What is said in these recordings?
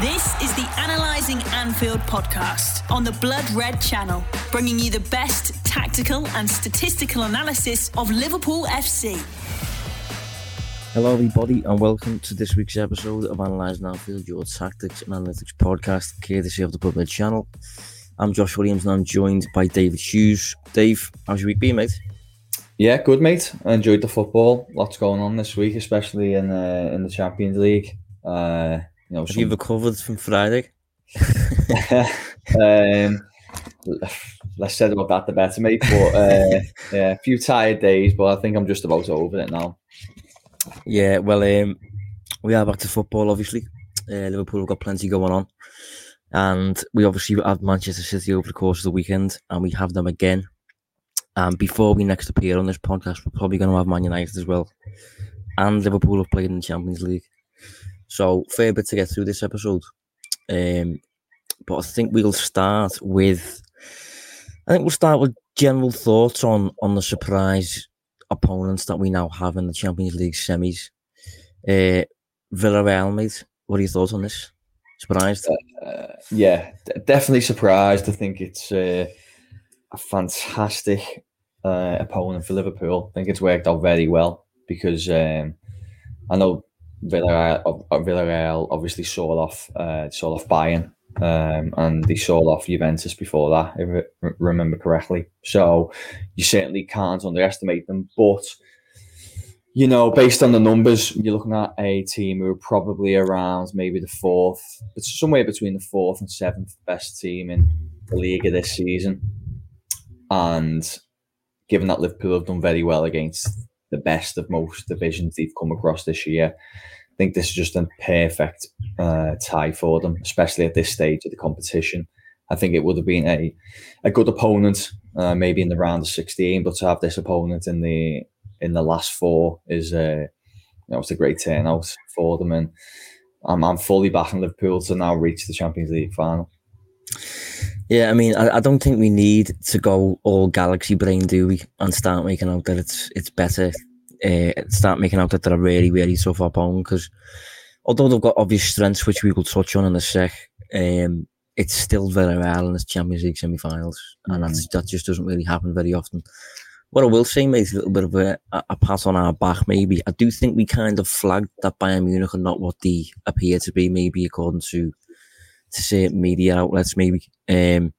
This is the Analyzing Anfield podcast on the Blood Red channel, bringing you the best tactical and statistical analysis of Liverpool FC. Hello, everybody, and welcome to this week's episode of Analysing Anfield, your tactics and analytics podcast, courtesy of the Blood Red channel. I'm Josh Williams, and I'm joined by David Hughes. Dave, how's your week been, mate? Yeah, good, mate. I enjoyed the football. Lots going on this week, especially in uh, in the Champions League. Uh, you know, Have you recovered from Friday? um, less said about that, the better, mate. But uh, yeah, a few tired days, but I think I'm just about over it now. Yeah, well, um, we are back to football, obviously. Uh, Liverpool have got plenty going on. And we obviously have Manchester City over the course of the weekend, and we have them again. And before we next appear on this podcast, we're probably going to have Man United as well. And Liverpool have played in the Champions League. So fair bit to get through this episode. Um, but I think we'll start with I think we'll start with general thoughts on on the surprise opponents that we now have in the Champions League semis. Uh, Villarreal, mate. What are your thoughts on this? Surprised? Uh, yeah, definitely surprised. I think it's uh, a fantastic uh, opponent for Liverpool. I think it's worked out very well because um, I know Villarreal, Villarreal obviously sold off uh, sold off Bayern um, and they sold off Juventus before that, if I remember correctly. So you certainly can't underestimate them. But you know, based on the numbers, you're looking at a team who are probably around maybe the fourth, but somewhere between the fourth and seventh best team in the league of this season. And given that Liverpool have done very well against the best of most divisions they've come across this year. I think this is just a perfect uh, tie for them, especially at this stage of the competition. I think it would have been a, a good opponent, uh, maybe in the round of sixteen, but to have this opponent in the in the last four is uh, you know it's a great turnout for them, and I'm I'm fully backing Liverpool to now reach the Champions League final. Yeah, I mean, I, I don't think we need to go all galaxy brain, do we? And start making out that it's it's better. Uh, start making out that they're a really, really tough opponent because although they've got obvious strengths, which we will touch on in a sec, um, it's still very rare in the Champions League semi-finals, and that's, that just doesn't really happen very often. What I will say, mate, is a little bit of a, a pat on our back, maybe. I do think we kind of flagged that Bayern Munich are not what they appear to be, maybe according to to say media outlets, maybe. Um,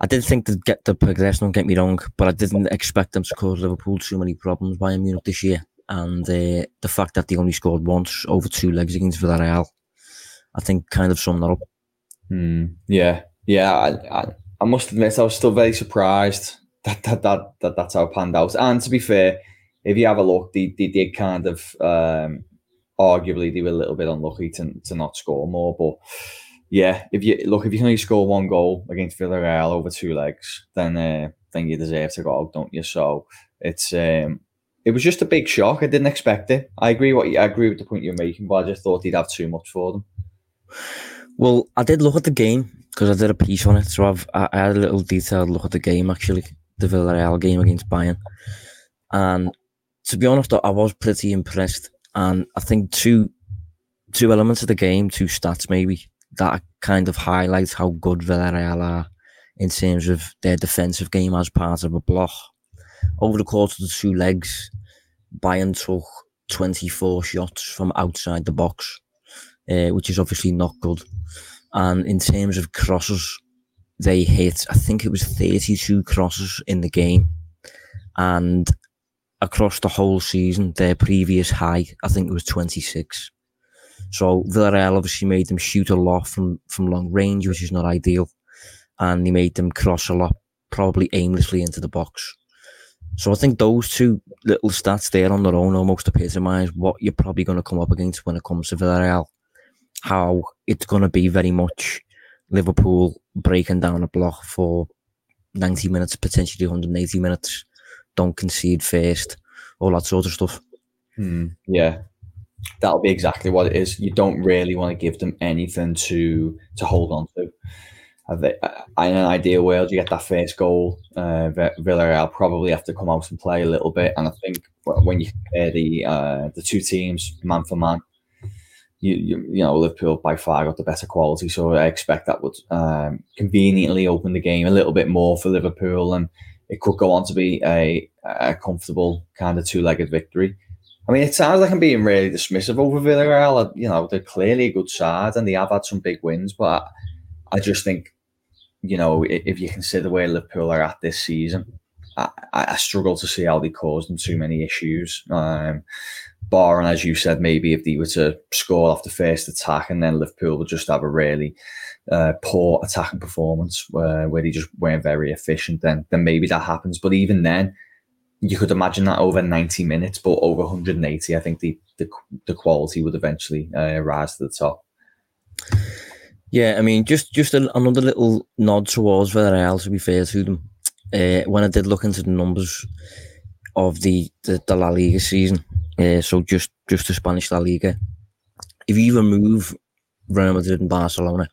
I did think they'd get the progress, don't get me wrong, but I didn't expect them to cause Liverpool too many problems Bayern Munich this year. And uh, the fact that they only scored once over two legs against Villarreal, I think kind of summed that up. Mm, yeah, yeah. I, I, I, must admit, I was still very surprised that that, that, that that's how it panned out. And to be fair, if you have a look, they, they did kind of, um, arguably, they were a little bit unlucky to, to not score more, but yeah, if you look, if you can only score one goal against Villarreal over two legs, then uh, then you deserve to go out, don't you? So it's um, it was just a big shock. I didn't expect it. I agree what you, I agree with the point you're making, but I just thought he'd have too much for them. Well, I did look at the game because I did a piece on it, so I've I had a little detailed look at the game actually, the Villarreal game against Bayern, and to be honest, I was pretty impressed. And I think two two elements of the game, two stats maybe that kind of highlights how good Villarreal are in terms of their defensive game as part of a block. Over the course of the two legs, Bayern took 24 shots from outside the box, uh, which is obviously not good. And in terms of crosses, they hit, I think it was 32 crosses in the game. And across the whole season, their previous high, I think it was 26. So Villarreal obviously made them shoot a lot from, from long range, which is not ideal. And they made them cross a lot, probably aimlessly into the box. So I think those two little stats there on their own almost epitomise what you're probably going to come up against when it comes to Villarreal. How it's going to be very much Liverpool breaking down a block for 90 minutes, potentially 180 minutes. Don't concede first, all that sort of stuff. Hmm. Yeah, that'll be exactly what it is. You don't really want to give them anything to to hold on to. In an ideal world, you get that first goal. Uh, Villarreal probably have to come out and play a little bit, and I think when you compare the uh, the two teams man for man, you, you, you know, Liverpool by far got the better quality. So I expect that would um, conveniently open the game a little bit more for Liverpool and it could go on to be a, a comfortable kind of two legged victory. I mean, it sounds like I'm being really dismissive over Villarreal. You know, they're clearly a good side and they have had some big wins, but I just think, you know, if you consider where Liverpool are at this season, I, I struggle to see how they caused them too many issues. Um, barring, as you said, maybe if they were to score off the first attack and then Liverpool would just have a really uh, poor attacking performance where, where they just weren't very efficient, then then maybe that happens. But even then, you could imagine that over 90 minutes, but over 180, I think the the, the quality would eventually uh, rise to the top. Yeah, I mean, just just another little nod towards Villarreal, to be fair to them. Uh, when I did look into the numbers of the, the, the La Liga season, uh, so just just the Spanish La Liga, if you remove Real Madrid and Barcelona,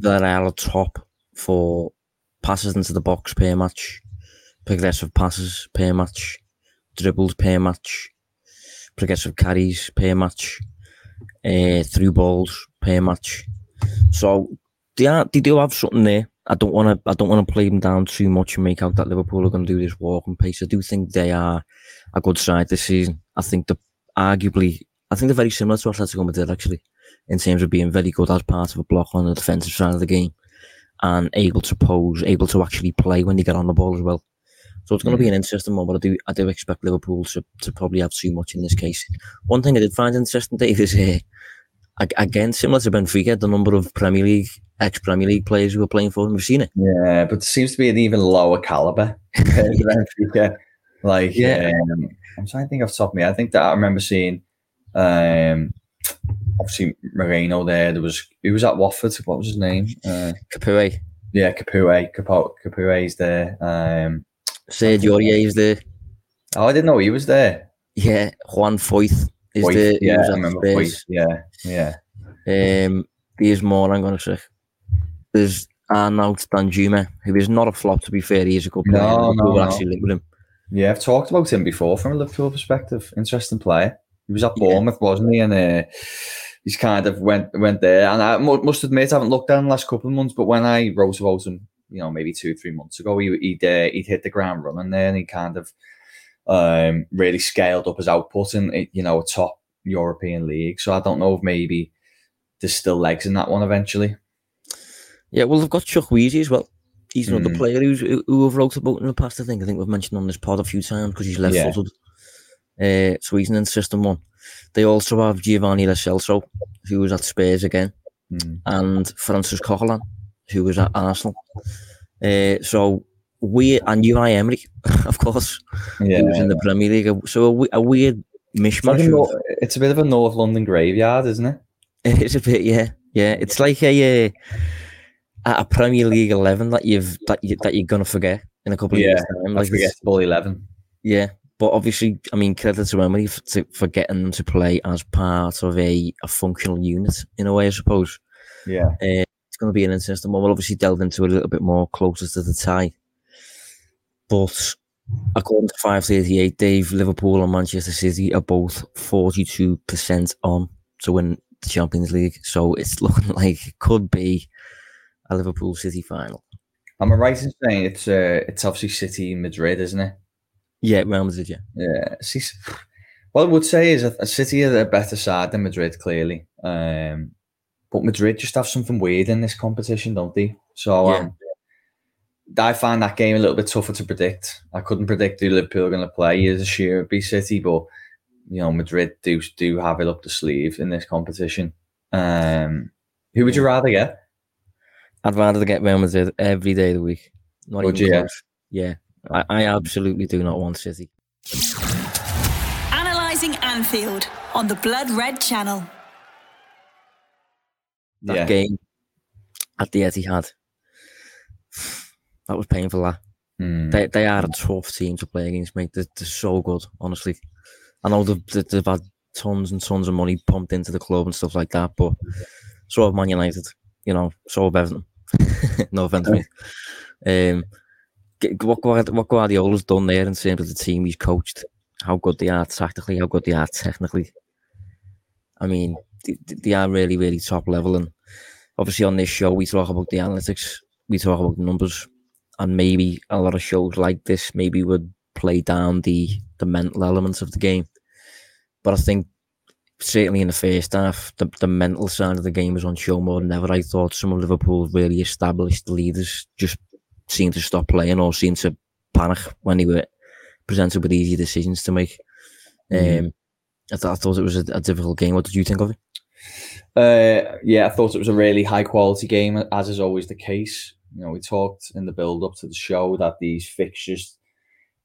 Villarreal are top for passes into the box per match, progressive passes per match, dribbles per match, progressive carries per match, uh, through balls per match. So they are, they do have something there. I don't want to I don't want to play them down too much and make out that Liverpool are going to do this walking pace. I do think they are a good side this season. I think the arguably I think they're very similar to Atletico Madrid actually in terms of being very good as part of a block on the defensive side of the game and able to pose, able to actually play when they get on the ball as well. So it's going to be an interesting one, but I do I do expect Liverpool to, to probably have too much in this case. One thing I did find interesting, Dave, is uh, again similar to Benfica, the number of Premier League ex Premier League players who were playing for them. We've seen it. Yeah, but it seems to be an even lower caliber Benfica. Like, yeah, um, I'm trying to think off the top of me. I think that I remember seeing, um, obviously Moreno there. There was who was at Watford. What was his name? Uh, Capoue. Yeah, Capoue. Capoue's there. Um, Sergio is there. Oh, I didn't know he was there. Yeah, Juan Foyth is Foyth, there. Yeah, I remember Foyth. Yeah, yeah. Um, there's more. I'm to say. There's Arnaut Danjuma, who is not a flop. To be fair, he is a good player. No, no, no. actually linked with him. Yeah, I've talked about him before from a Liverpool perspective. Interesting player. He was at Bournemouth, yeah. wasn't he? And uh, he's kind of went went there. And I must admit, I haven't looked down the last couple of months, but when I wrote about him, you know, maybe two, three months ago, he, he'd, uh, he'd hit the ground running there and he kind of um, really scaled up his output in, you know, a top European league. So I don't know if maybe there's still legs in that one eventually. Yeah, well, they've got Chukwueze as well. He's another mm. player who's, who, who have wrote about in the past. I think I think we've mentioned on this pod a few times because he's left-footed. Yeah. Uh, so he's an interesting one. They also have Giovanni Lo Celso, who was at Spurs again, mm. and Francis Coquelin, who was at Arsenal. Uh, so we and Unai Emery, of course, yeah, who was in the Premier League. So a, a weird mishmash. It's, like a, it's a bit of a North London graveyard, isn't it? It's a bit, yeah, yeah. It's like a uh, a Premier League eleven that you've that you that you're gonna forget in a couple of yeah, years time. Like forgettable eleven. Yeah, but obviously, I mean, credit to Emery for, to, for getting them to play as part of a, a functional unit in a way, I suppose. Yeah, uh, going to be an interesting one. We'll obviously delve into it a little bit more closer to the tie, but according to 538, Dave, Liverpool and Manchester City are both 42% on to win the Champions League. So it's looking like it could be a Liverpool City final. Am I right in saying it's uh, it's obviously City Madrid, isn't it? Yeah, Real Madrid, yeah. Yeah. See, what I would say is a City are a better side than Madrid, clearly. Um, but Madrid just have something weird in this competition, don't they? So yeah. um, I find that game a little bit tougher to predict. I couldn't predict who Liverpool are going to play as a sure be City, but you know Madrid do do have it up the sleeve in this competition. Um, who would you rather get? I'd rather get Real Madrid every day of the week. Not Would you? Yeah, I, I absolutely do not want City. Analyzing Anfield on the Blood Red Channel. That yeah. game at the Etihad, that was painful. That mm. they they are a tough team to play against, mate. They're, they're so good, honestly. I know they've, they've had tons and tons of money pumped into the club and stuff like that, but so have Man United you know, so have Everton. no offense me. Um, what, what Guardiola's done there in terms of the team he's coached, how good they are tactically, how good they are technically. I mean, they, they are really, really top level. And obviously on this show, we talk about the analytics, we talk about the numbers, and maybe a lot of shows like this maybe would play down the the mental elements of the game. But I think certainly in the first half, the, the mental side of the game was on show more than ever. I thought some of Liverpool's really established leaders just seemed to stop playing or seemed to panic when they were presented with easy decisions to make. Mm. Um, I, th- I, thought it was a, a, difficult game. What did you think of it? Uh, yeah, I thought it was a really high quality game, as is always the case. You know, we talked in the build up to the show that these fixtures,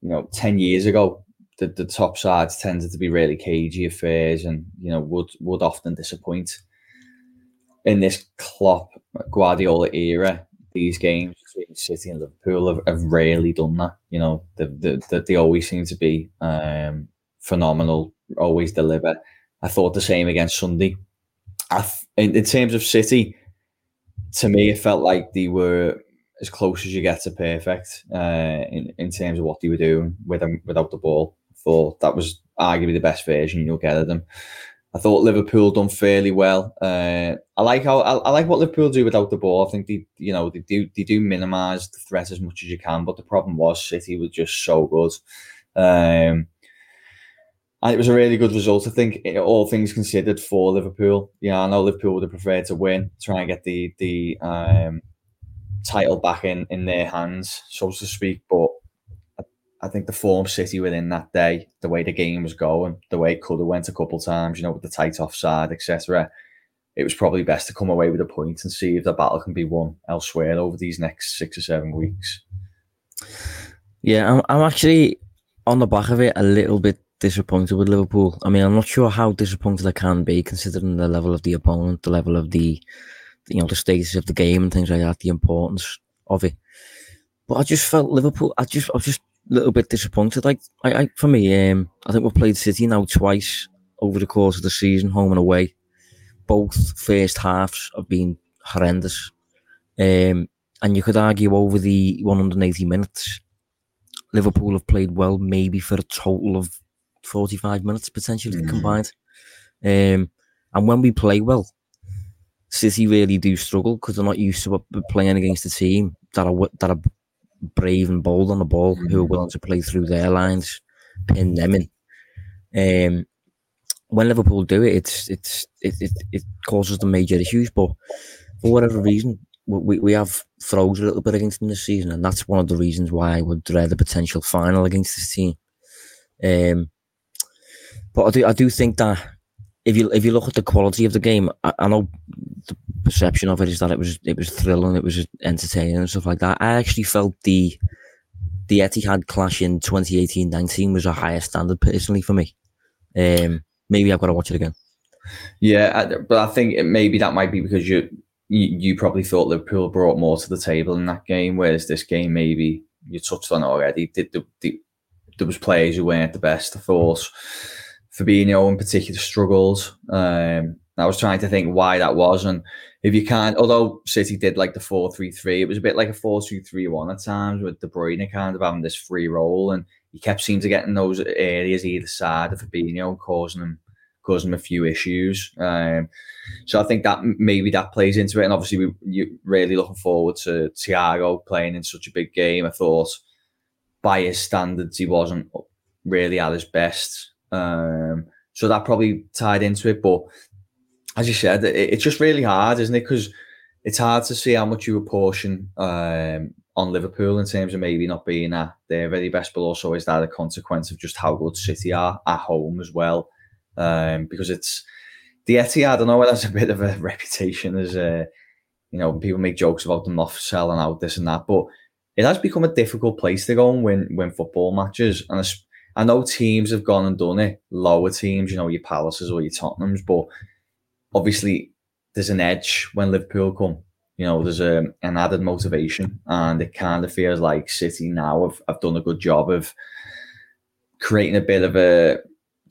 you know, 10 years ago, the, the top sides tended to be really cagey affairs and, you know, would, would often disappoint. In this Klopp Guardiola era, these games between City and Liverpool have, have rarely done that. You know, they, they, they always seem to be um, phenomenal, always deliver. I thought the same against Sunday. In, in terms of City, to me, it felt like they were as close as you get to perfect uh, in, in terms of what they were doing with them without the ball. I thought that was arguably the best version you'll get of them. I thought Liverpool done fairly well. Uh, I like how I, I, like what Liverpool do without the ball. I think they, you know, they do they do minimise the threat as much as you can. But the problem was City was just so good, um, and it was a really good result. I think all things considered for Liverpool. Yeah, I know Liverpool would have preferred to win, try and get the the um, title back in in their hands, so to speak. But I think the form City within that day, the way the game was going, the way it could have went a couple times, you know, with the tight offside, etc. It was probably best to come away with a point and see if the battle can be won elsewhere over these next six or seven weeks. Yeah, I'm, I'm actually on the back of it a little bit disappointed with Liverpool. I mean, I'm not sure how disappointed I can be considering the level of the opponent, the level of the, you know, the status of the game and things like that, the importance of it. But I just felt Liverpool. I just, I was just a little bit disappointed. Like, I, I for me, um, I think we've played City now twice over the course of the season, home and away. Both first halves have been horrendous. Um, and you could argue over the 180 minutes, Liverpool have played well, maybe for a total of 45 minutes potentially mm. combined. Um, and when we play well, City really do struggle because they're not used to playing against a team that are that are brave and bold on the ball, mm-hmm. who are willing to play through their lines, pin them in. Um, when Liverpool do it, it's it's it, it, it causes them major issues. But for whatever reason, we, we have throws a little bit against them this season, and that's one of the reasons why I would dread a potential final against this team. Um, but I do I do think that if you if you look at the quality of the game, I, I know the perception of it is that it was it was thrilling, it was entertaining and stuff like that. I actually felt the the Etihad clash in 2018-19 was a higher standard personally for me. Um, maybe I've got to watch it again. Yeah, but I think maybe that might be because you, you you probably thought Liverpool brought more to the table in that game, whereas this game maybe you touched on already. Did the, the, there was players who weren't the best. I thought Fabinho in particular struggled. Um, I was trying to think why that was, and if you can't, although City did like the four three three, it was a bit like a four two three one at times with De Bruyne kind of having this free role, and he kept seeming to get in those areas either side of Fabinho, causing him causing him a few issues. Um, so I think that maybe that plays into it, and obviously we you really looking forward to Thiago playing in such a big game. I thought by his standards he wasn't really at his best. Um, so that probably tied into it, but as you said, it, it's just really hard, isn't it? Because it's hard to see how much you apportion um, on Liverpool in terms of maybe not being at their very best, but also is that a consequence of just how good City are at home as well? Um, because it's the Etihad. I don't know it has a bit of a reputation as a, you know, people make jokes about them not selling out this and that, but it has become a difficult place to go and win win football matches. And I know teams have gone and done it, lower teams, you know, your Palaces or your Tottenhams, but obviously there's an edge when Liverpool come. You know, there's a, an added motivation, and it kind of feels like City now have, have done a good job of creating a bit of a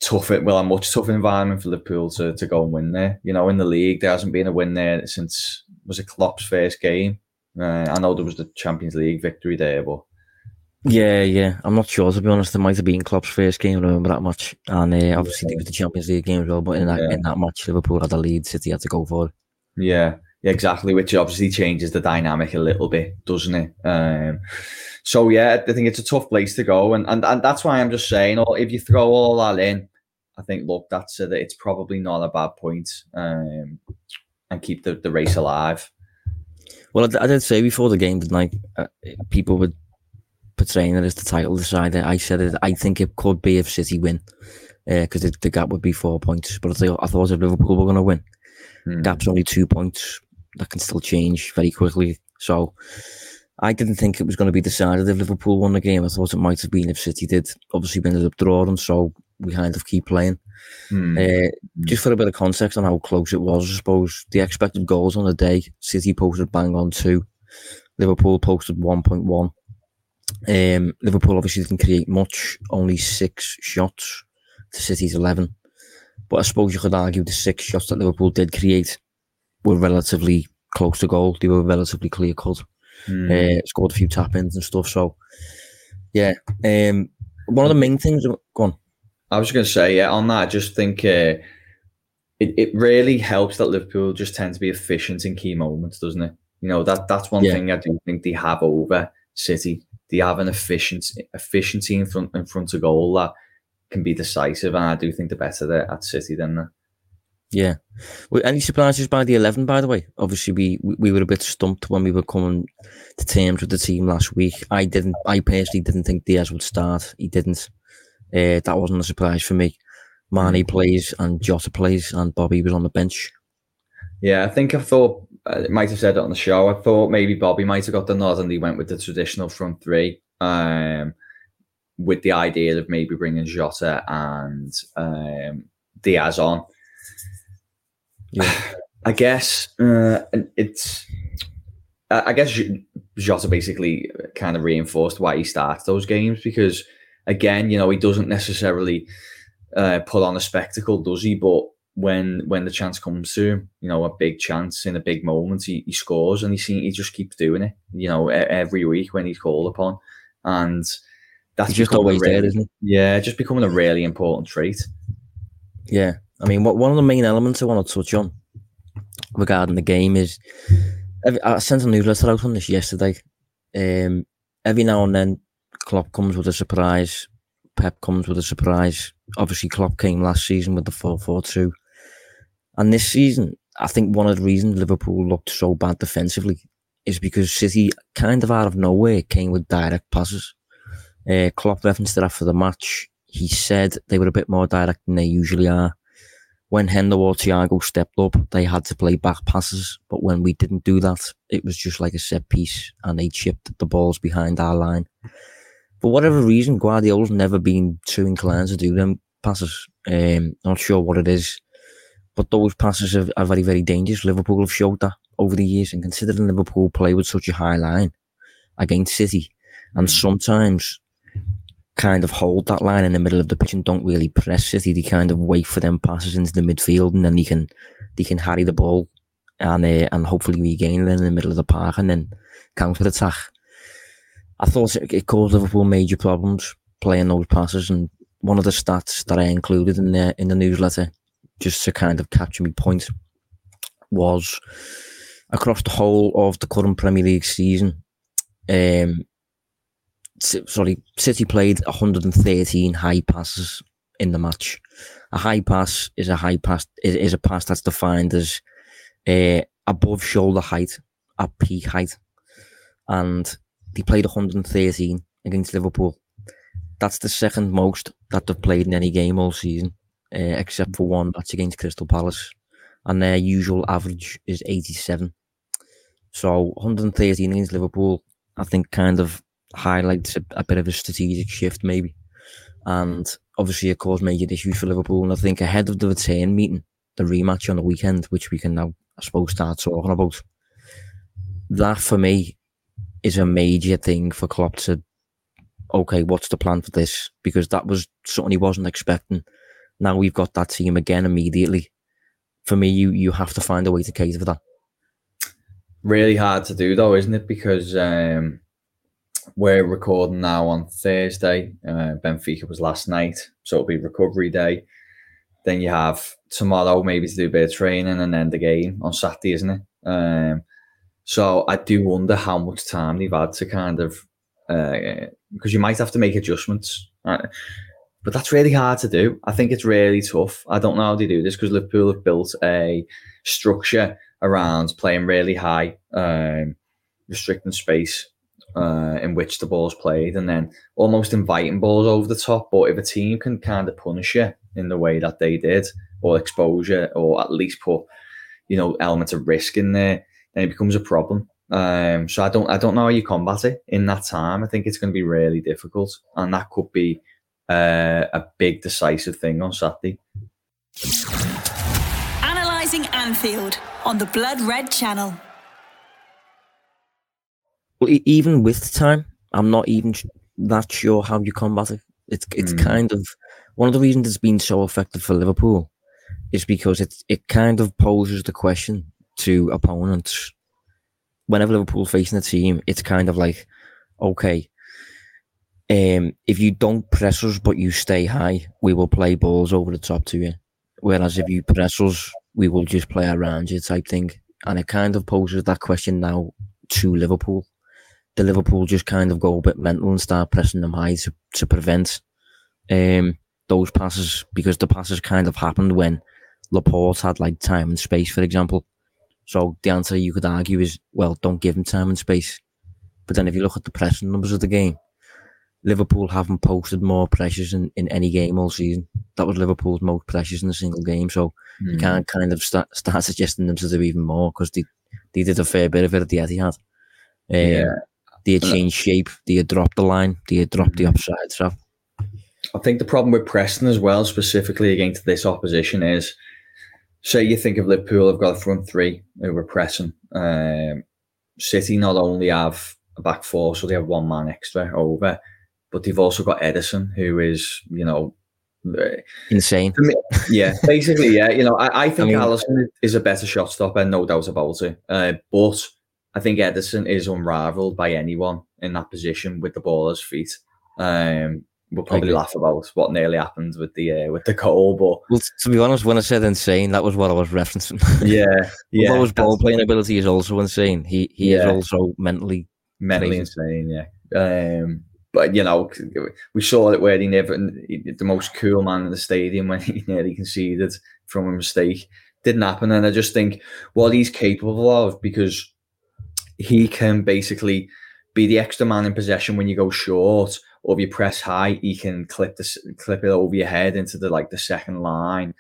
tough, well, a much tougher environment for Liverpool to, to go and win there. You know, in the league, there hasn't been a win there since was it Klopp's first game. Uh, I know there was the Champions League victory there, but Yeah, yeah. I'm not sure to be honest. It might have been Klopp's first game. I remember that much, and uh, obviously yeah. it was the Champions League game as well. But in that yeah. in that match, Liverpool had a lead. City had to go for it. Yeah, yeah, exactly. Which obviously changes the dynamic a little bit, doesn't it? Um, so yeah, I think it's a tough place to go, and and, and that's why I'm just saying, oh, if you throw all that in, I think look, that's a, it's probably not a bad point, um, and keep the, the race alive. Well, I, I did say before the game that like uh, people would portraying it as the title decider. I said it. I think it could be if City win, because uh, the, gap would be four points. But I, thought, I thought if Liverpool were going to win, mm. gap's only two points. That can still change very quickly. So I didn't think it was going to be decided if Liverpool won the game. I thought it might have been if City did. Obviously, we ended up drawing, so we kind of keep playing. Mm. Uh, just for a bit of context on how close it was, I suppose the expected goals on the day, City posted bang on two, Liverpool posted one point one. Um, Liverpool obviously didn't create much, only six shots to City's 11. But I suppose you could argue the six shots that Liverpool did create were relatively close to goal. They were relatively clear cut. Mm. Uh, scored a few tap ins and stuff. So, yeah. Um, one of the main things. Go on. I was going to say, yeah, on that, I just think uh, it, it really helps that Liverpool just tend to be efficient in key moments, doesn't it? You know, that that's one yeah. thing I do think they have over City they have an efficiency efficiency in front in front of goal that can be decisive, and I do think the better there at City than that. Yeah. Well, any surprises by the eleven? By the way, obviously we we were a bit stumped when we were coming to terms with the team last week. I didn't. I personally didn't think Diaz would start. He didn't. Uh, that wasn't a surprise for me. Mane mm. plays and Jota plays, and Bobby was on the bench. Yeah, I think I thought I might have said it on the show. I thought maybe Bobby might have got the nod and he went with the traditional front three, um, with the idea of maybe bringing Jota and um, Diaz on. Yeah. I guess uh, it's. I guess Jota basically kind of reinforced why he starts those games because, again, you know, he doesn't necessarily uh, put on a spectacle, does he? But when when the chance comes to him, you know, a big chance in a big moment, he, he scores and he he just keeps doing it, you know, every week when he's called upon, and that's he's just always really, there, isn't he? Yeah, just becoming a really important trait. Yeah, I mean, what one of the main elements I want to touch on regarding the game is I sent a newsletter out on this yesterday. Um, every now and then, Klopp comes with a surprise. Pep comes with a surprise. Obviously, Klopp came last season with the 4 4 2. And this season, I think one of the reasons Liverpool looked so bad defensively is because City, kind of out of nowhere, came with direct passes. Uh, Klopp referenced it after the match. He said they were a bit more direct than they usually are. When Hendo or Thiago stepped up, they had to play back passes. But when we didn't do that, it was just like a set piece and they chipped the balls behind our line. For whatever reason, Guardiola's never been too inclined to do them passes. Um, not sure what it is. But those passes are, are very, very dangerous. Liverpool have showed that over the years, and considering Liverpool play with such a high line against City, and mm. sometimes kind of hold that line in the middle of the pitch and don't really press City. They kind of wait for them passes into the midfield, and then they can they can harry the ball and uh, and hopefully regain it in the middle of the park and then counter attack. I thought it, it caused Liverpool major problems playing those passes, and one of the stats that I included in the in the newsletter just to kind of capture me point, was across the whole of the current Premier League season. Um, sorry, City played 113 high passes in the match. A high pass is a high pass is, is a pass that's defined as uh, above shoulder height at peak height, and they played 113 against Liverpool. That's the second most that they've played in any game all season uh, except for one that's against Crystal Palace, and their usual average is 87. So 113 against Liverpool, I think, kind of highlights a, a bit of a strategic shift, maybe. And obviously, it caused major issues for Liverpool. And I think ahead of the return meeting, the rematch on the weekend, which we can now, I suppose, start talking about, that for me is a major thing for Klopp to, okay, what's the plan for this? Because that was something he wasn't expecting now we've got that team again immediately. For me, you you have to find a way to cater for that. Really hard to do though, isn't it? Because um, we're recording now on Thursday. Uh, Benfica was last night, so it'll be recovery day. Then you have tomorrow, maybe to do a bit of training, and then the game on Saturday, isn't it? Um, so I do wonder how much time they've had to kind of because uh, you might have to make adjustments. Right? But that's really hard to do. I think it's really tough. I don't know how they do this because Liverpool have built a structure around playing really high, um, restricting space uh, in which the ball's played, and then almost inviting balls over the top. But if a team can kind of punish you in the way that they did, or exposure, or at least put you know elements of risk in there, then it becomes a problem. Um, so I don't I don't know how you combat it in that time. I think it's going to be really difficult, and that could be uh, a big decisive thing on Saturday. Analyzing Anfield on the Blood Red Channel. Well, even with time, I'm not even that sure how you combat it. It's it's mm. kind of one of the reasons it's been so effective for Liverpool is because it it kind of poses the question to opponents whenever Liverpool facing a team, it's kind of like, okay, um, if you don't press us but you stay high, we will play balls over the top to you. Whereas if you press us, we will just play around you type thing. And it kind of poses that question now to Liverpool. The Liverpool just kind of go a bit mental and start pressing them high to, to prevent um, those passes because the passes kind of happened when Laporte had like time and space, for example. So the answer you could argue is, well, don't give him time and space. But then if you look at the pressing numbers of the game, Liverpool haven't posted more pressures in, in any game all season. That was Liverpool's most pressures in a single game. So mm. you hmm. can't kind of start, start suggesting them to do even more because they, they did a fair bit of it at the Etihad. Um, yeah. They had changed shape. They had dropped the line. They had dropped the hmm. offside trap. I think the problem with pressing as well, specifically against this opposition, is say you think of Liverpool have got a front three who are pressing. Um, City not only have a back four, so they have one man extra over, but they've also got Ederson, who is, you know, uh, insane. Me, yeah, basically, yeah. You know, I, I think I mean, Alisson is a better shot stopper, no doubt about it. Uh, but I think Ederson is unrivaled by anyone in that position with the ball at his feet. Um, we'll probably laugh about what nearly happened with the uh, with the goal. But well, to be honest, when I said insane, that was what I was referencing. Yeah, yeah. Although his ball playing ability is also insane, he he yeah. is also mentally mentally crazy. insane. Yeah. Um, but you know, we saw it where he never the most cool man in the stadium when he nearly conceded from a mistake didn't happen, and I just think what he's capable of because he can basically be the extra man in possession when you go short or if you press high, he can clip this clip it over your head into the like the second line,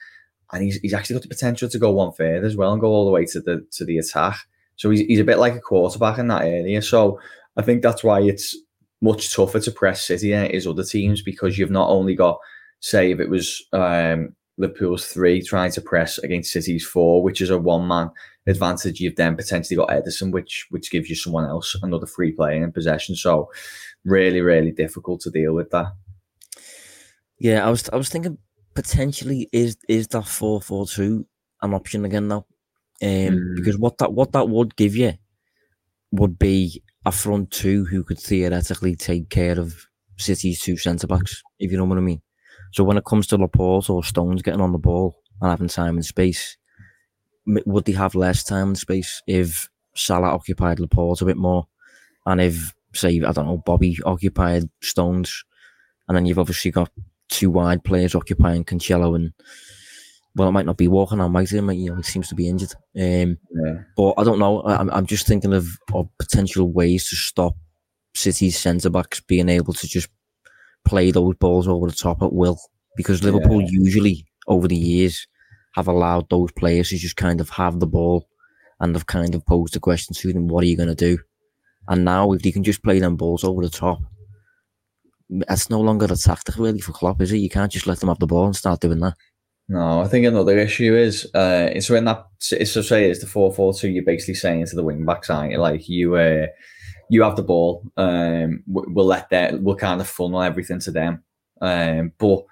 and he's he's actually got the potential to go one further as well and go all the way to the to the attack. So he's he's a bit like a quarterback in that area. So I think that's why it's much tougher to press City than it is other teams because you've not only got say if it was um, Liverpool's three trying to press against City's four, which is a one man advantage. You've then potentially got Ederson, which which gives you someone else another free player in possession. So really, really difficult to deal with that. Yeah, I was I was thinking potentially is is that four four two an option again now? Um, mm. because what that what that would give you would be a front two who could theoretically take care of City's two centre backs, if you know what I mean. So when it comes to Laporte or Stones getting on the ball and having time and space, would they have less time and space if Salah occupied Laporte a bit more, and if say, I don't know, Bobby occupied Stones, and then you've obviously got two wide players occupying Cancelo and well, it might not be walking on might it? You know, he seems to be injured. Um, yeah. But I don't know. I'm, I'm just thinking of, of potential ways to stop City's centre backs being able to just play those balls over the top at will. Because Liverpool yeah. usually, over the years, have allowed those players to just kind of have the ball and have kind of posed the question to them, what are you going to do? And now, if you can just play them balls over the top, it's no longer a tactic really for Klopp, is it? You can't just let them have the ball and start doing that. No, I think another issue is uh, it's when that it's to say it's the four four two. You're basically saying to the wing backs, aren't you? Like you, uh, you have the ball. Um, we'll let that. We'll kind of funnel everything to them. Um, but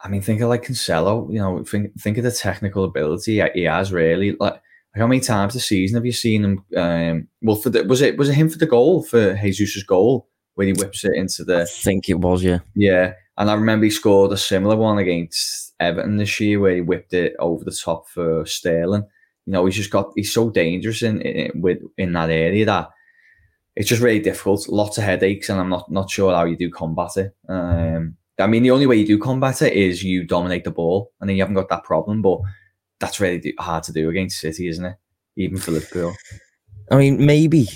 I mean, think of like Cancelo. You know, think think of the technical ability he has. Really, like how many times this season have you seen him? Um, well, for the, was it was it him for the goal for Jesus's goal when he whips it into the. I think it was, yeah. Yeah, and I remember he scored a similar one against Everton this year, where he whipped it over the top for Sterling. You know, he's just got he's so dangerous in in, with in that area that it's just really difficult. Lots of headaches, and I'm not not sure how you do combat it. Um, I mean, the only way you do combat it is you dominate the ball, and then you haven't got that problem. But that's really hard to do against City, isn't it? Even for Liverpool. I mean, maybe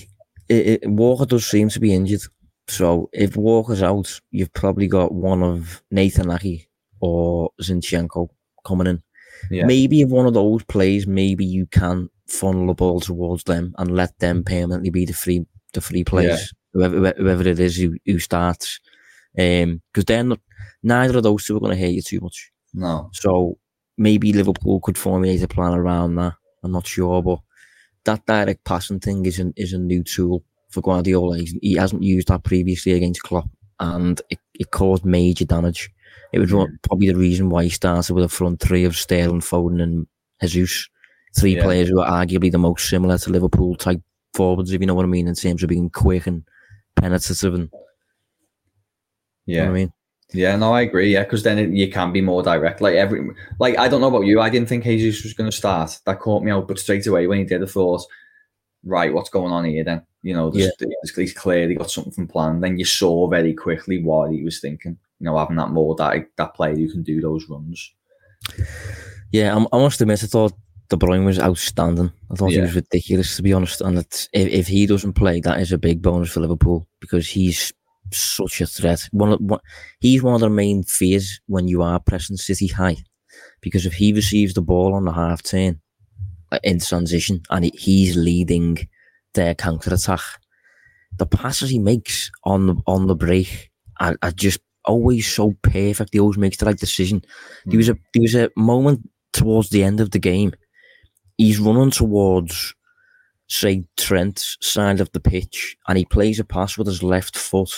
it, it, Walker does seem to be injured. So if Walker's out, you've probably got one of Nathan Ake or Zinchenko coming in. Yeah. Maybe if one of those plays, maybe you can funnel the ball towards them and let them permanently be the free the free players, whoever, whoever it is who, who starts. Um, because then neither of those two are going to hurt you too much. No. So maybe Liverpool could formulate a plan around that. I'm not sure, but that direct passing thing is an, is a new tool for Guardiola. He's, he hasn't used that previously against Klopp, and it, it caused major damage. It was Mm. probably the reason why he started with a front three of Sterling, Foden, and Jesus. Three Yeah. players who are arguably the most similar to Liverpool type forwards, if you know what I mean, in terms of being quick and penetrative and you Yeah. know what I mean. Yeah, no, I agree. Yeah, because then it, you can be more direct. Like every, like I don't know about you, I didn't think Jesus was going to start. That caught me out, but straight away when he did, I thought, right, what's going on here? Then you know, there's- he's clearly got something planned. Then you saw very quickly what he was thinking. You know, having that more that that player who can do those runs. Yeah, I'm, I must admit, I thought De Bruyne was outstanding. I thought he was ridiculous, to be honest. And it's, if, if he doesn't play, that is a big bonus for Liverpool because he's such a threat. One, of, one he's one of the main fears when you are pressing City high, because if he receives the ball on the half turn in transition and he, he's leading their counter attack, the passes he makes on the on the break are, are just always so perfect. He always makes the right decision. There was a there was a moment towards the end of the game. He's running towards, say, Trent's side of the pitch, and he plays a pass with his left foot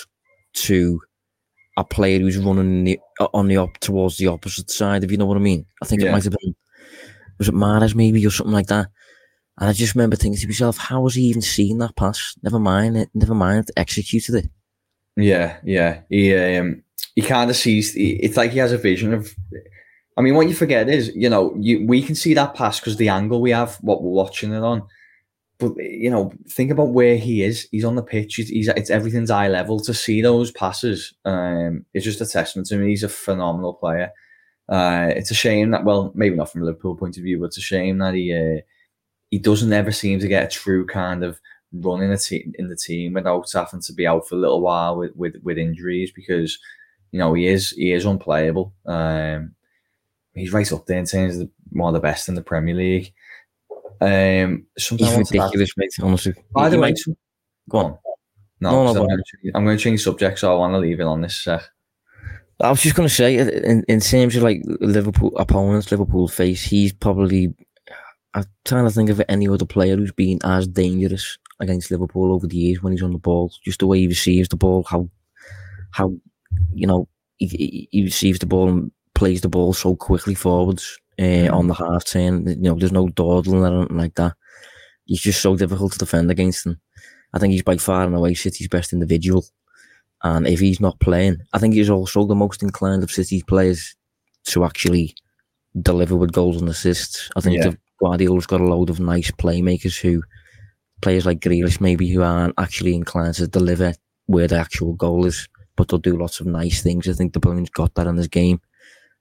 to a player who's running the, on the up towards the opposite side. If you know what I mean. I think it might have been was it Mahrez maybe or something like that. And I just remember thinking to myself, how has he even seen that pass? Never mind it. Never mind executed it. Yeah, yeah. He um, he kind of sees. It's like he has a vision of. I mean, what you forget is, you know, you we can see that pass because the angle we have, what we're watching it on. But you know, think about where he is. He's on the pitch. He's, he's it's everything's eye level. To see those passes, um, it's just a testament to him. He's a phenomenal player. Uh, it's a shame that, well, maybe not from a Liverpool point of view, but it's a shame that he uh, he doesn't ever seem to get a true kind of run in the team in the team without having to be out for a little while with with, with injuries because you know he is he is unplayable. Um, he's right up there in terms of the, one of the best in the Premier League. Um, He's wanted to ask- ridiculous, mate. Honestly. By He the way, might- go on. No, No, no, I'm, going to, I'm going to change subject, so I want to leave it on this sec. I was just going to say, in, in terms of like Liverpool opponents, Liverpool face, he's probably. I'm trying to think of any other player who's been as dangerous against Liverpool over the years when he's on the ball. Just the way he receives the ball, how, how, you know, he, he, receives the ball and plays the ball so quickly forwards uh, on the half turn. You know, there's no dawdling or anything like that. He's just so difficult to defend against him. I think he's by far and away City's best individual. And if he's not playing, I think he's also the most inclined of City's players to actually deliver with goals and assists. I think Yeah. the Guardiola's got a load of nice playmakers who, players like Grealish maybe, who aren't actually inclined to deliver where the actual goal is, but they'll do lots of nice things. I think De Bruyne's got that in this game.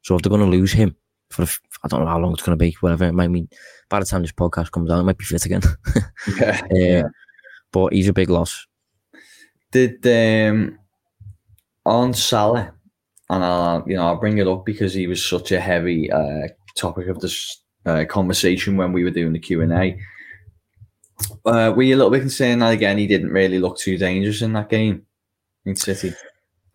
So if they're going to lose him for, I don't know how long it's going to be, whatever it might mean. By the time this podcast comes out, it might be fit again. Yeah. Uh, But he's a big loss. Did um, on Salah, and I'll you know I'll bring it up because he was such a heavy uh, topic of this uh, conversation when we were doing the Q and A. Uh, were you a little bit concerned that again he didn't really look too dangerous in that game in City?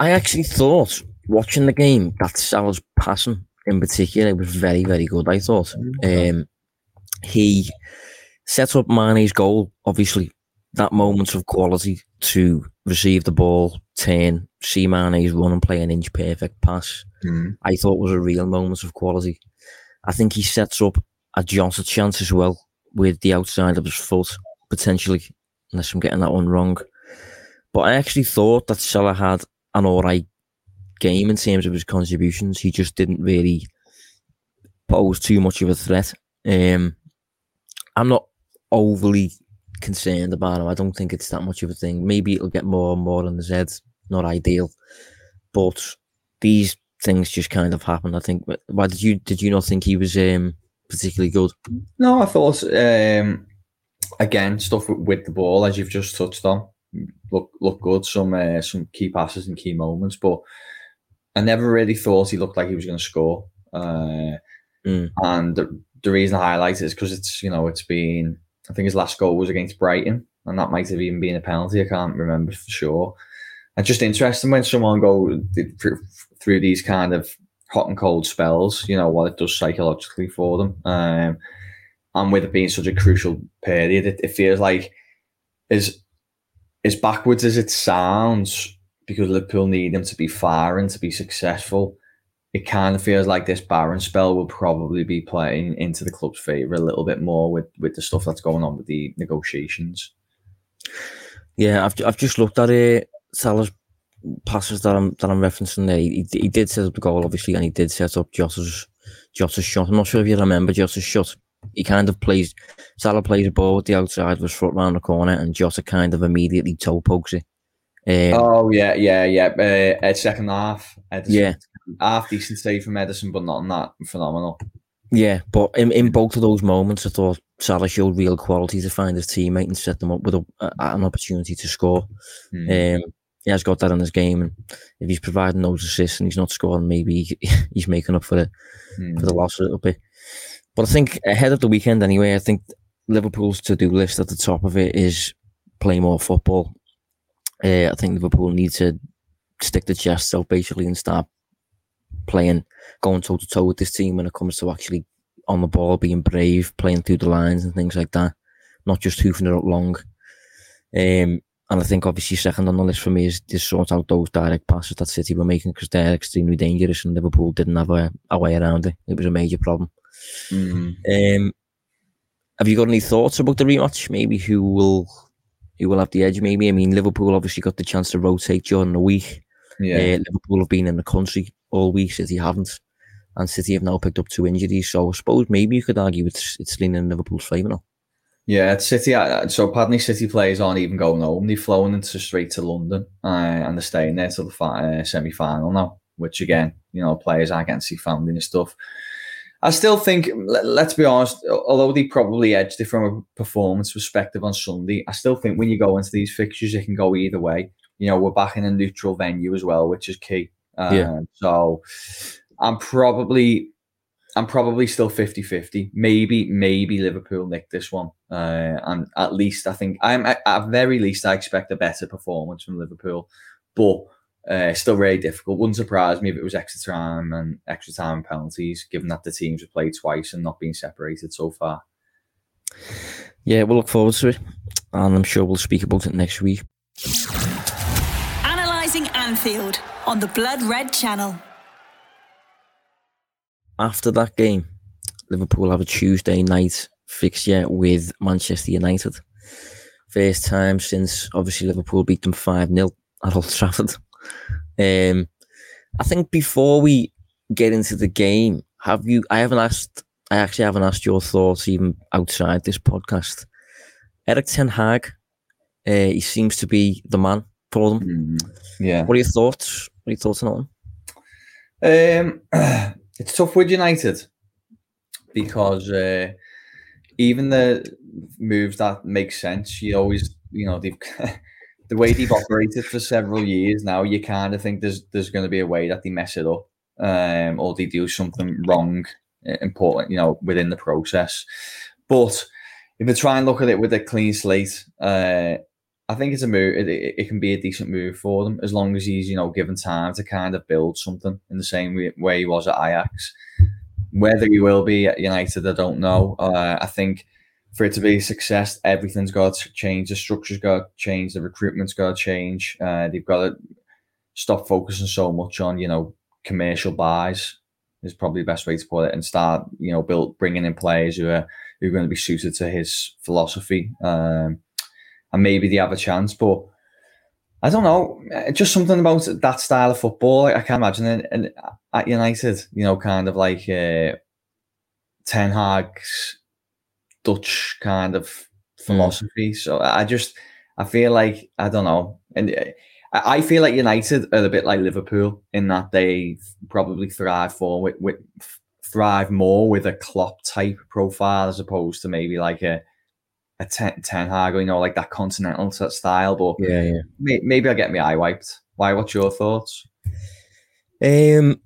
I actually thought watching the game that Salah's passing in particular was very, very good. I thought um, he set up Mane's goal. Obviously, that moment of quality to receive the ball, turn, see Mane's run and play an inch perfect pass. I thought was a real moment of quality. I think he sets up a Johnson chance as well with the outside of his foot potentially, unless I'm getting that one wrong. But I actually thought that Salah had an alright game in terms of his contributions. He just didn't really pose too much of a threat. Um, I'm not overly concerned about him. I don't think it's that much of a thing. Maybe it'll get more and more on his head. Not ideal, but these things just kind of happen. I think. Why did you did you not think he was um, particularly good? No, I thought um, again stuff with the ball as you've just touched on. Look look good. Some uh, some key passes and key moments, but I never really thought he looked like he was going to score. Uh, Mm. And the, the reason I highlight it is because it's you know it's been I think his last goal was against Brighton, and that might have even been a penalty. I can't remember for sure. And just interesting when someone go through, these kind of hot and cold spells, you know what it does psychologically for them. Um, and with it being such a crucial period, it, it feels like as as backwards as it sounds, because Liverpool need them to be firing to be successful it kind of feels like this barren spell will probably be playing into the club's favour a little bit more with, with the stuff that's going on with the negotiations. Yeah, I've I've just looked at it. Salah's passes that I'm that I'm referencing there. He, he did set up the goal obviously, and he did set up Jota's Jota's shot. I'm not sure if you remember Jota's shot. He kind of plays Salah plays a ball with the outside of his foot round the corner, and Jota kind of immediately toe pokes it. Um, oh yeah, yeah, yeah. Uh, second half, Ederson. yeah, half decent save from Ederson, but not that phenomenal. Yeah, but in, in both of those moments, I thought Salah showed real quality to find his teammate and set them up with a, a, an opportunity to score. Mm. Um, he has got that in his game, and if he's providing those assists and he's not scoring, maybe he, he's making up for it mm. for the loss a little bit. But I think ahead of the weekend, anyway, I think Liverpool's to-do list at the top of it is play more football. Uh, I think Liverpool need to stick the chest out basically and start playing, going toe to toe with this team when it comes to actually on the ball, being brave, playing through the lines and things like that, not just hoofing it up long. Um, and I think obviously second on the list for me is to sort out those direct passes that City were making because they're extremely dangerous and Liverpool didn't have a, a way around it. It was a major problem. Mm-hmm. Um, have you got any thoughts about the rematch? Maybe who will who will have the edge? Maybe I mean Liverpool obviously got the chance to rotate during the week. Yeah, uh, Liverpool have been in the country all week. City haven't, and City have now picked up two injuries. So I suppose maybe you could argue it's it's leaning in Liverpool's favour now. Yeah, it's City. Uh, so Padney City players aren't even going home. They've flown into straight to London, uh, and they're staying there till the uh, semi final now. Which again, you know, players are getting to see family and stuff. I still think, let's be honest, although they probably edged it from a performance perspective on Sunday, I still think when you go into these fixtures, it can go either way. You know, we're back in a neutral venue as well, which is key. Um, yeah. So I'm probably I'm probably still 50-50. Maybe, maybe Liverpool nick this one. Uh, and at least I think I'm at, at very least I expect a better performance from Liverpool. But uh, still very difficult. Wouldn't surprise me if it was extra time and extra time penalties, given that the teams have played twice and not been separated so far. Yeah, we'll look forward to it, and I'm sure we'll speak about it next week. Analysing Anfield on the Blood Red Channel. After that game, Liverpool have a Tuesday night fixture with Manchester United. First time since obviously Liverpool beat them 5 0 at Old Trafford. Um, I think before we get into the game, have you? I haven't asked. I actually haven't asked your thoughts even outside this podcast. Erik Ten Hag, uh, he seems to be the man for them. Mm, yeah. What are your thoughts? What are your thoughts on him? Um, it's tough with United because uh, even the moves that make sense, you always, you know, they've the way they've operated for several years now, you kind of think there's there's going to be a way that they mess it up, um, or they do something wrong, uh, important, you know, within the process. But if they try and look at it with a clean slate, uh, I think it's a move. It, it, can be a decent move for them as long as he's you know given time to kind of build something in the same way, way he was at Ajax. Whether he will be at United, I don't know. Uh, I think for it to be a success, everything's got to change. The structure's got to change. The recruitment's got to change. Uh, they've got to stop focusing so much on you know commercial buys. Is probably the best way to put it, and start you know build bringing in players who are who are going to be suited to his philosophy. Um, and maybe they have a chance, but I don't know, uh, just something about that style of football. I can't imagine it. And at United, you know, kind of like uh, Ten Hag's Dutch kind of hmm. philosophy. Mm. So I just, I feel like I don't know, and uh, I feel like United are a bit like Liverpool in that they probably thrive for with, with thrive more with a Klopp type profile as opposed to maybe like a a ten, ten Hag, you know, like that continental style. But yeah, yeah. May, maybe I'll get my eye wiped. Why? What's your thoughts? Um,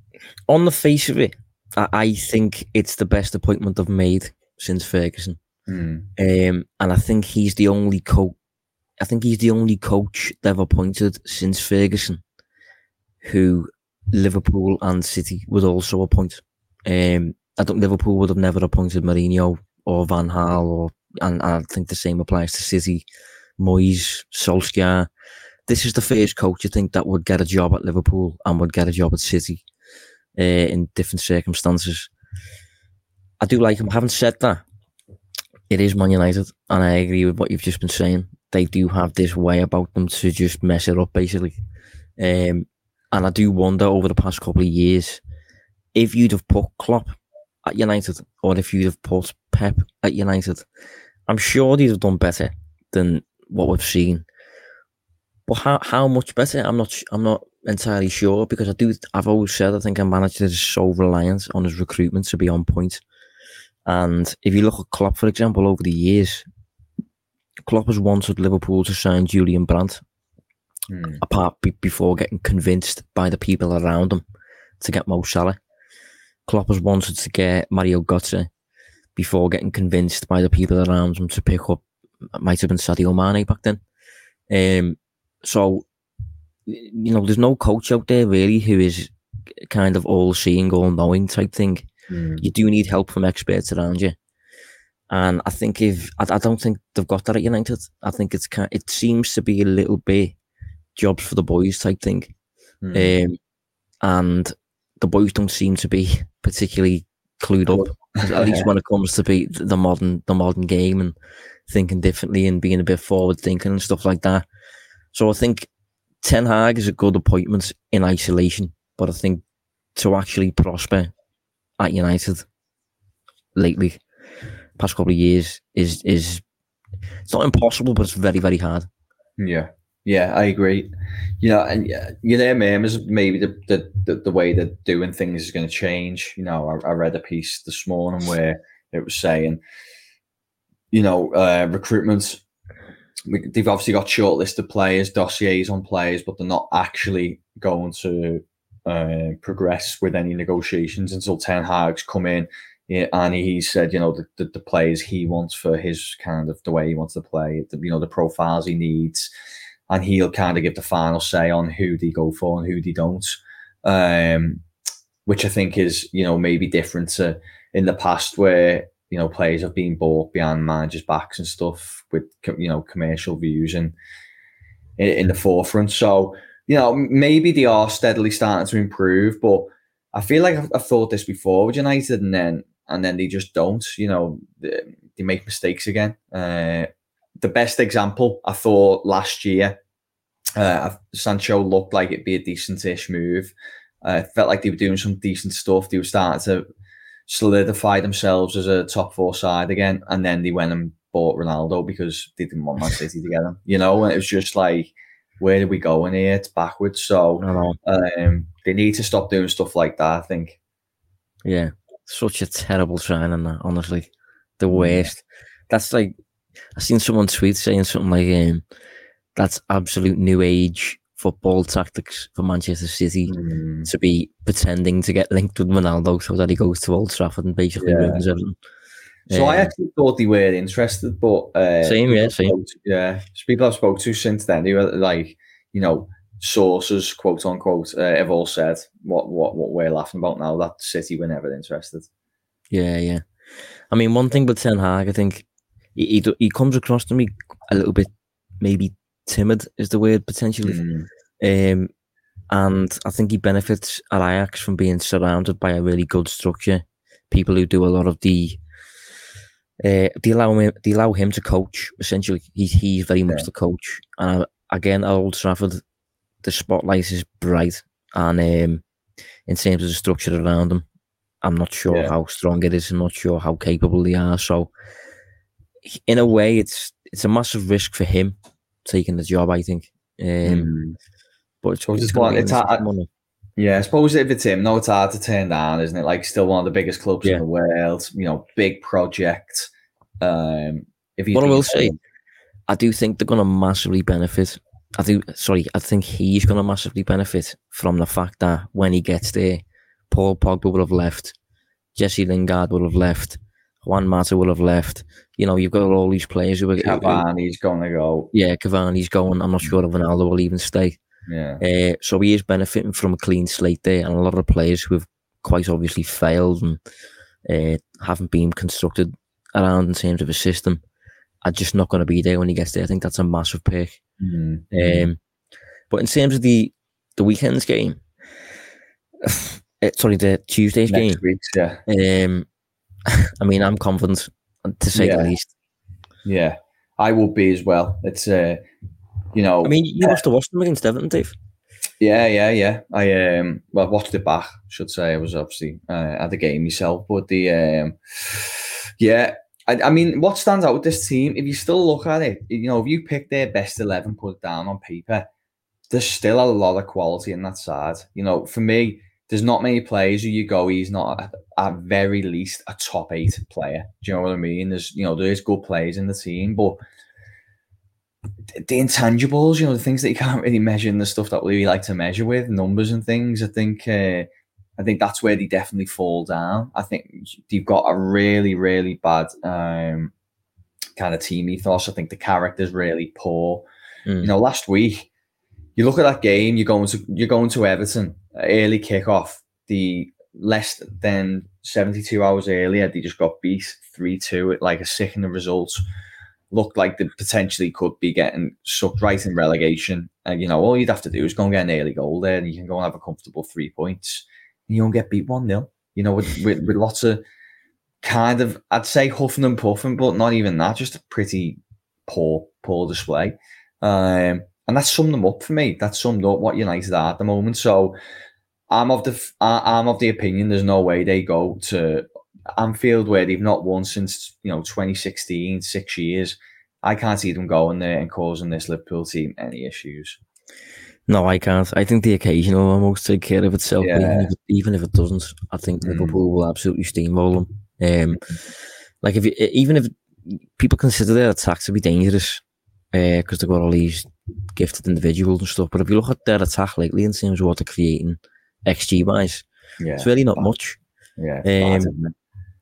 on the face of it, I, I think it's the best appointment I've made since Ferguson. Mm. Um, and I think he's the only coach. I think he's the only coach they've appointed since Ferguson, who Liverpool and City would also appoint. Um, I think Liverpool would have never appointed Mourinho or Van Gaal, or and, and I think the same applies to City, Moyes, Solskjaer. This is the first coach I think that would get a job at Liverpool and would get a job at City uh, in different circumstances. I do like him. Having said that, it is Man United, and I agree with what you've just been saying. They do have this way about them to just mess it up, basically. Um, and I do wonder over the past couple of years if you'd have put Klopp at United or if you'd have put Pep at United, I'm sure they'd have done better than what we've seen. But how how much better? I'm not I'm not entirely sure because I do I've always said I think a manager is so reliant on his recruitment to be on point. And if you look at Klopp, for example, over the years, Klopp has wanted Liverpool to sign Julian Brandt, mm. apart be, before getting convinced by the people around him to get Mo Salah. Klopp has wanted to get Mario Götze before getting convinced by the people around him to pick up, might have been Sadio Mane back then. Um, so, you know, there's no coach out there really who is kind of all seeing, all knowing type thing. Mm. You do need help from experts around you. And I think if I, I don't think they've got that at United. I think it's kind. It seems to be a little bit jobs for the boys type thing, mm. um, and the boys don't seem to be particularly clued up. at least when it comes to be the modern the modern game and thinking differently and being a bit forward thinking and stuff like that. So I think Ten Hag is a good appointment in isolation, but I think to actually prosper at United lately, past couple of years, is is it's not impossible, but it's very very hard. Yeah, yeah, I agree. You know, and yeah, you know, man, maybe the, the, the, way that doing things is going to change. You know, I, I, read a piece this morning where it was saying, you know, uh, recruitment, they've obviously got shortlisted players, dossiers on players, but they're not actually going to uh, progress with any negotiations until Ten Hag's come in. And he said, you know, the, the, the players he wants for his kind of the way he wants to play, the, you know, the profiles he needs and he'll kind of give the final say on who they go for and who they don't. Um, which I think is, you know, maybe different to in the past where, you know, players have been bought behind managers' backs and stuff with, you know, commercial views and in, in the forefront. So, you know, maybe they are steadily starting to improve, but I feel like I've, I've thought this before with United and then, and then they just don't, you know, they, they make mistakes again. Uh, the best example I thought last year uh, Sancho looked like it'd be a decent-ish move. Uh, felt like they were doing some decent stuff. They were starting to solidify themselves as a top four side again, and then they went and bought Ronaldo because they didn't want Man City to get him. You know, and it was just like, where do we go in here? It's backwards. So um, they need to stop doing stuff like that. I think. Yeah, such a terrible signing. That honestly, the worst. That's like I seen someone tweet saying something like, um, that's absolute new age football tactics for Manchester City mm. to be pretending to get linked with Ronaldo so that he goes to Old Trafford and basically yeah. ruins everything. So um, I actually thought they were interested, but uh, same, yeah, same, yeah. People I've spoke to since then, they were like, you know, sources, quote unquote, uh, have all said what what what we're laughing about now. That City were never interested. Yeah, yeah. I mean, one thing with Ten Hag, I think he, he, he comes across to me a little bit maybe timid is the word potentially. Mm. Um, and I think he benefits at Ajax from being surrounded by a really good structure, people who do a lot of the. Uh, they allow him. They allow him to coach. Essentially, he's he's very much yeah. the coach, and again, at Old Trafford, the spotlight is bright, and um, in terms of the structure around them, I'm not sure Yeah. how strong it is. I'm not sure how capable they are. So, in a way, it's it's a massive risk for him taking the job. I think. Um, Mm. But it's, it's it's, gonna one- be it's hard- money. Yeah, I suppose if it's him, no, it's hard to turn down, isn't it? Like, still one of the biggest clubs Yeah. in the world. You know, big project. Um, if you What I will say, I do think they're going to massively benefit. I do. Sorry, I think he's going to massively benefit from the fact that when he gets there, Paul Pogba will have left, Jesse Lingard will have left, Juan Mata will have left. You know, you've got all these players who are. Cavani's going to go. yeah, Cavani's going. I'm not sure if Ronaldo will even stay. Yeah, Uh, so he is benefiting from a clean slate there, and a lot of players who have quite obviously failed and uh, haven't been constructed around in terms of a system are just not going to be there when he gets there. I think that's a massive pick. Mhm. Um, but in terms of the the weekend's game, sorry, the Tuesday's next week's yeah, game. Um, I mean, I'm confident to say Yeah. the least. yeah. I will be as well. It's uh, you know, I mean, you must have watched them against Everton, Dave. Yeah, yeah, yeah. I um well watched it back, should say. I was obviously uh, at the game myself, but the um yeah, I, I mean, what stands out with this team, if you still look at it, you know, if you pick their best eleven, put it down on paper, there's still a lot of quality in that side. You know, for me, there's not many players who you go, he's not at, at very least a top eight player. Do you know what I mean? There's you know, there's good players in the team, but the intangibles, you know, the things that you can't really measure and the stuff that we like to measure with, numbers and things. I think uh, I think that's where they definitely fall down. I think you've got a really, really bad um, kind of team ethos. I think the character's really poor. Mm. You know, last week, you look at that game, you're going to you're going to Everton, early kickoff, the less than 72 hours earlier, they just got beat 3-2 like a sickening result looked like they potentially could be getting sucked right in relegation. And you know, all you'd have to do is go and get an early goal there, and you can go and have a comfortable three points. You don't get beat one 0 You know, with, with with lots of kind of I'd say huffing and puffing, but not even that. Just a pretty poor poor display. Um, and that summed them up for me. That summed up what United are at the moment. So I'm of the I'm of the opinion there's no way they go to Anfield where they've not won since you know 2016, six years. I can't see them going there and causing this Liverpool team any issues. No, I can't. I think the occasion will almost take care of itself. Yeah. Even, if it, even if it doesn't, I think Mm. Liverpool will absolutely steamroll them. Um, like if you, even if people consider their attack to be dangerous, because they've got all these gifted individuals and stuff, but if you look at their attack lately in terms of what they're creating, XG wise, Yeah, it's really not much. yeah. Um, bad.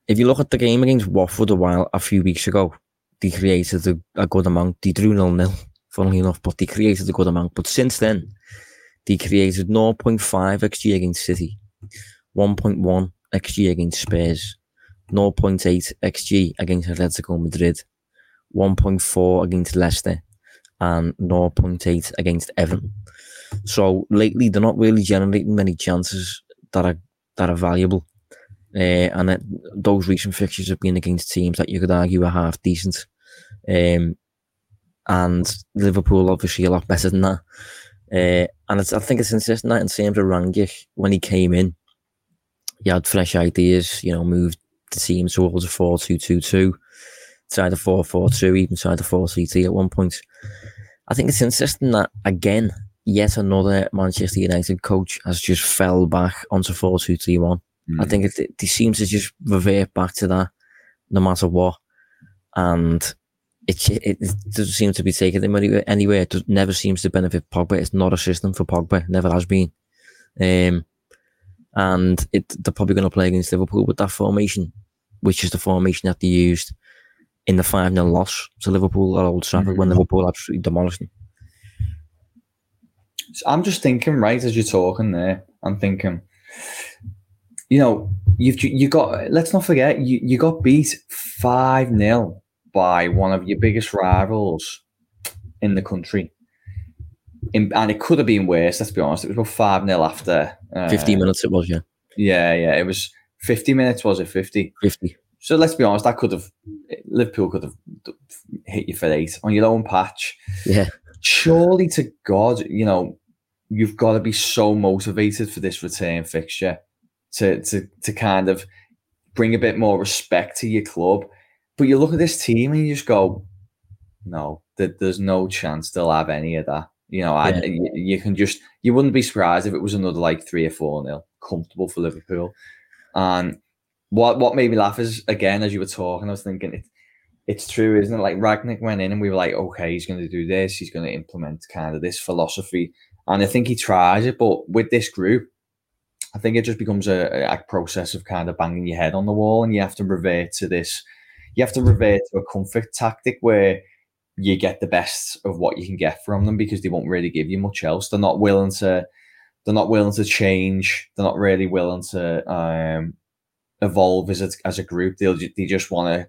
If you look at the game against Watford a while a few weeks ago, they created a, a good amount. They drew nil nil, funnily enough, but they created a good amount. But since then, they created 0.5 xg against City, 1.1 xg against Spurs, 0.8 xg against Atletico Madrid, 1.4 against Leicester, and 0.8 against Everton. So lately, they're not really generating many chances that are that are valuable. Uh, and it, those recent fixtures have been against teams that you could argue are half decent. Um, and Liverpool obviously a lot better than that. Uh, and it's, I think it's insisting that in terms of Rangnick, when he came in, he had fresh ideas, you know, moved the team towards a 4 2 2 2, tried a 4 4 2, even tried a 4 3 3 at one point. I think it's insisting that, again, yet another Manchester United coach has just fell back onto 4 2 3 1. I Mm. think it, it, seems to just revert back to that no matter what. And it, it, doesn't seem to be taken them anywhere. anywhere. It does, never seems to benefit Pogba. It's not a system for Pogba. Never has been. Um, and it, they're probably going to play against Liverpool with that formation, which is the formation that they used in the 5 0 loss to Liverpool at Old Trafford when Mhm. Liverpool absolutely demolished them. So I'm just thinking, right, as you're talking there, I'm thinking, you know, you've you got. Let's not forget, you you got beat five 0 by one of your biggest rivals in the country, in, and it could have been worse. Let's be honest. It was about five 0 after uh, 50 minutes it was, yeah. Yeah, yeah, it was fifty minutes. Was it fifty? 50. So let's be honest, that could have Liverpool could have hit you for eight on your own patch. Yeah. surely to God, you know, you've got to be so motivated for this return fixture to to to kind of bring a bit more respect to your club. But you look at this team and you just go, no, that there's no chance they'll have any of that. You know, yeah. I, you, you, can just you wouldn't be surprised if it was another like three or four nil, comfortable for Liverpool. And what what made me laugh is again as you were talking, I was thinking it, it's true, isn't it? Like Rangnick went in and we were like, okay, he's going to do this, he's going to implement kind of this philosophy, and I think he tries it. But with this group, I think it just becomes a, a process of kind of banging your head on the wall, and you have to revert to this. You have to revert to a comfort tactic where you get the best of what you can get from them because they won't really give you much else. They're not willing to. They're not willing to change. They're not really willing to um, evolve as a, as a group. They'll they just want to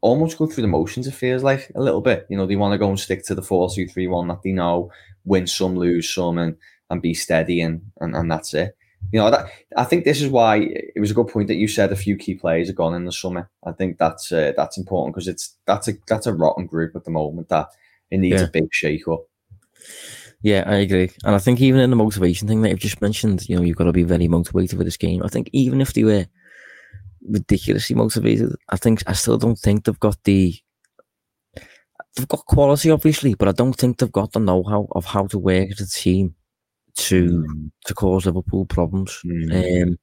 almost go through the motions. It feels like a little bit. You know, they want to go and stick to the four two three one that they know, win some, lose some, and and be steady, and and, and that's it. You know, that I think this is why it was a good point that you said a few key players are gone in the summer. I think that's uh, that's important because it's that's a that's a rotten group at the moment that it needs yeah. a big shake up. Yeah, I agree, and I think even in the motivation thing that you've just mentioned, you know, you've got to be very motivated for this game. I think even if they were ridiculously motivated, I think I still don't think they've got the they've got quality, obviously, but I don't think they've got the know-how of how to work as a team to mm. to cause Liverpool problems. Mm. Um,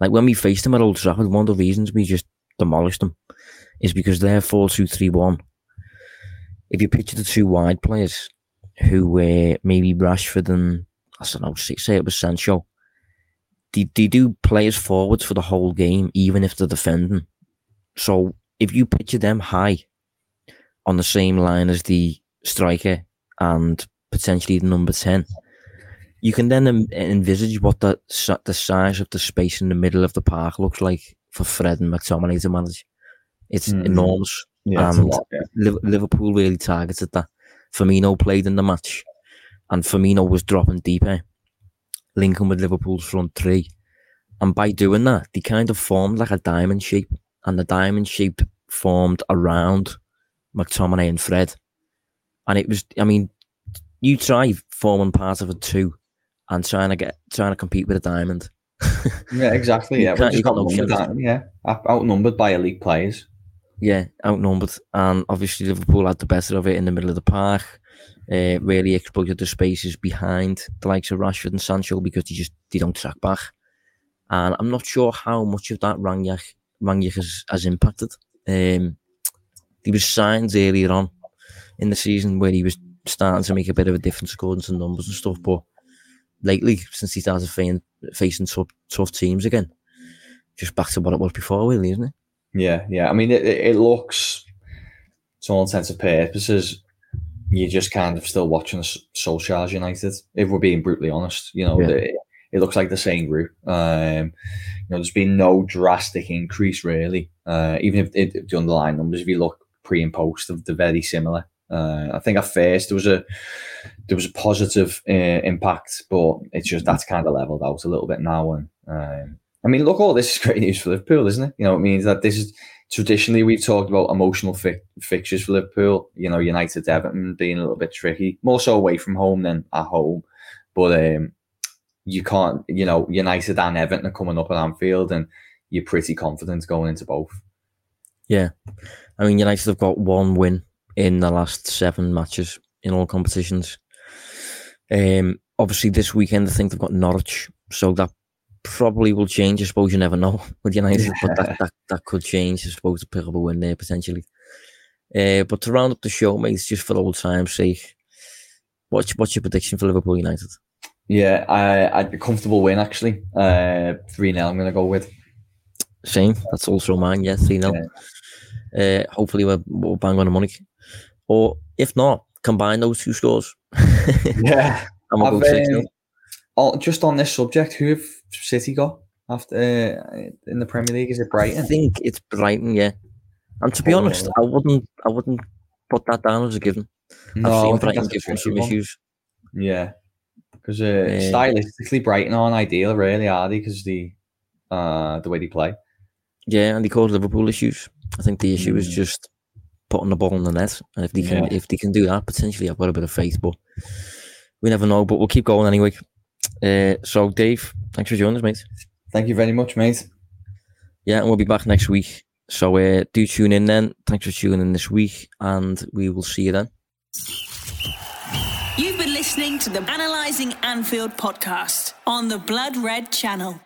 like when we faced them at Old Trafford, one of the reasons we just demolished them is because they're four two three one. If you picture the two wide players who were maybe Rashford and I don't know, say it was Sancho, they, they do players forwards for the whole game, even if they're defending. So if you picture them high on the same line as the striker and potentially the number 10, you can then envisage what the the size of the space in the middle of the park looks like for Fred and McTominay to manage. It's mm. enormous. Yeah, and lot, yeah. Liverpool really targeted that. Firmino played in the match, and Firmino was dropping deeper, linking with Liverpool's front three. And by doing that, they kind of formed like a diamond shape, and the diamond shape formed around McTominay and Fred. And it was, I mean, you try forming part of a two and trying to get trying to compete with a diamond. yeah, exactly. Yeah, we just no yeah, outnumbered by elite players. Yeah, outnumbered, and obviously Liverpool had the better of it in the middle of the park. Uh, really exploited the spaces behind the likes of Rashford and Sancho because they just they don't track back. And I'm not sure how much of that Rangnick, Rangnick has, has impacted. Um, he was signed earlier on in the season where he was starting to make a bit of a difference according to numbers and stuff, but lately since he started facing, facing tough, tough teams again. Just back to what it was before, really, isn't it? Yeah, yeah. I mean, it, it looks, to all intents and purposes, you're just kind of still watching Solskjaer's United. If we're being brutally honest, you know, yeah. the, it looks like the same group. Um, you know, there's been no drastic increase really. Uh, even if, if the underlying numbers, if you look pre and post, they're very similar. Uh, I think at first there was a there was a positive uh, impact, but it's just that's kind of leveled out a little bit now. And um, I mean, look, all this is great news for Liverpool, isn't it? You know, it means that this is traditionally we've talked about emotional fi- fixtures for Liverpool. You know, United, Everton being a little bit tricky, more so away from home than at home. But um, you can't, you know, United and Everton are coming up at Anfield, and you're pretty confident going into both. Yeah, I mean, United have got one win in the last seven matches in all competitions. Um, obviously, this weekend I think they've got Norwich, so that probably will change. I suppose you never know with United, yeah. but that, that that could change. I suppose to pick up a win there potentially. Uh, but to round up the show, mate, just for old time's sake, what's what's your prediction for Liverpool United? Yeah, I I'd be comfortable win actually. Uh, three 0 I'm going to go with. Same. That's also mine. Yeah, three 0 uh, Hopefully we'll, we'll bang on the money. Or if not, combine those two scores. yeah. I'm um, just on this subject, who have City got after uh, in the Premier League? Is it Brighton? I think it's Brighton, yeah. And to be oh, honest, I wouldn't, I wouldn't put that down as a given. No, I've seen Brighton give them some one. issues. Yeah, because uh, stylistically, Brighton aren't ideal, really, are they? Because the uh, the way they play. Yeah, and they cause Liverpool issues. I think the issue mm. is just putting the ball in the net. And if they can, Yeah. if they can do that, potentially I've got a bit of faith. But we never know. But we'll keep going anyway. Uh, so Dave, thanks for joining us, mate. Thank you very much, mate. Yeah, and we'll be back next week. So uh, do tune in then. Thanks for tuning in this week, and we will see you then. You've been listening to the Analyzing Anfield podcast on the Blood Red channel.